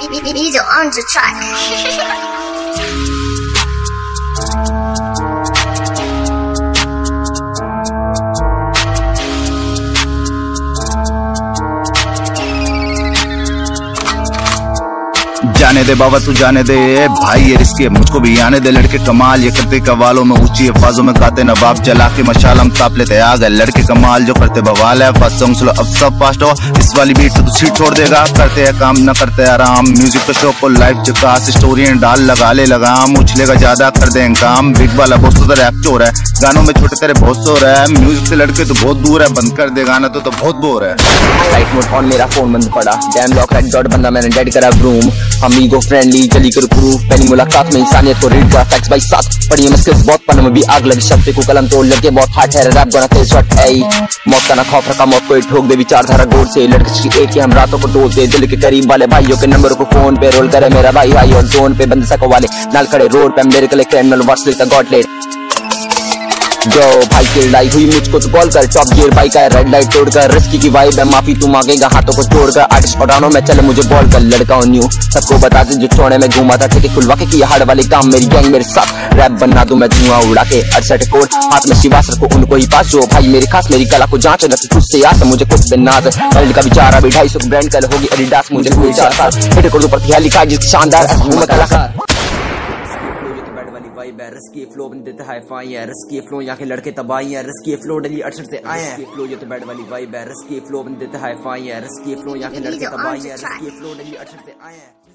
He's on the track. जाने दे बाबा तू जाने दे। भाई ये रिस्की है मुझको भी आने दे। लड़के कमाल ये करते कवालों में ऊँची अफवाजों में गाते नवाब जला के मशाल हम ताप लेते आ गए लड़के कमाल जो करते बवाल है। फ़र्स्ट सॉन्ग सुनो अब सब फास्ट हो। इस वाली बीट तो सीट छोड़ देगा। करते हैं काम न करते आराम। म्यूज़िक तो शो को लाइव चुकास स्टोरी डाल लगा ले लगाम। उछलेगा ज़्यादा कर दे काम बिग वाला बोस तो रैप चोर है। गानों में छोटे तेरे बहुत शोर है। म्यूज़िक से लड़के तो बहुत दूर है। बंद कर दे गाना तो, तो बहुत बोर है। फ़्लाइट मोड ऑन मेरा फ़ोन बंद पड़ा। डैम लॉक डॉट बंदा मैंने डेड करा। रूम हम ईगो फ्रेंडली चली कर प्रूफ पहली मुलाकात में इंसानियत को रीड करा फैक्स बाई साथ पढ़ी मैं बहुत पन में भी आग लगी शब्द को कलम तोड़ लगे बहुत हार्ट है रैप गोना तेज शॉट है मौत का ना खौफ रखा मौत को ठोक दे विचारधारा गोर से लड़के की एक ही हम रातों को डोल दे दिल के करीब वाले भाइयों के नंबर को फ़ोन पे रोल करे मेरा भाई आई और जोन पे बंद सको वाले नाल खड़े रोड पे मेरे कले क्रिमिनल वर्स लिखता गॉटलेट जो भाई की लड़ाई हुई मुझको तो कॉल कर टॉप गियर बाइक है रेड लाइट तोड़कर। रिस्की की वाइब है, माफ़ी तू मांगेगा, हाथों को तोड़कर आर्टिस्ट पटानो में चले मुझे बॉल कर, लड़का हूँ न्यू सबको बता दे जो छोड़े में घूमा था, ठीक खुलवा के किया हार्ड वाले काम। मेरी गैंग मेरे साथ रैप बनना दूँ, मैं धुआँ उड़ा के। अड़सठ कोट, हाथ में शिवास रखो उनको ही पास। जो भाई मेरी खास, मेरी कला को जाँच, न तुझ से आस मुझे कुछ दिन नाज। है का बिचारा भी ढाई सौ ब्रांड कल होगी एडिडास मुझे कोई चार साल हिट कर दो लिखा जिस शानदार कलाकार रिस्की फ्लो बंदे देते हाईफाई फाई है रिस्की फ्लो यहाँ के लड़के तबाही है रिस्की फ्लो डली अड़सठ से आए हैं। फ्लो ये तो बैड वाली वाइब है रिस्की फ्लो बंदे देते है फाई है रिस्की फ्लो यहाँ के लड़के तबाही है रिस्की फ्लो डली अड़सठ से आए हैं।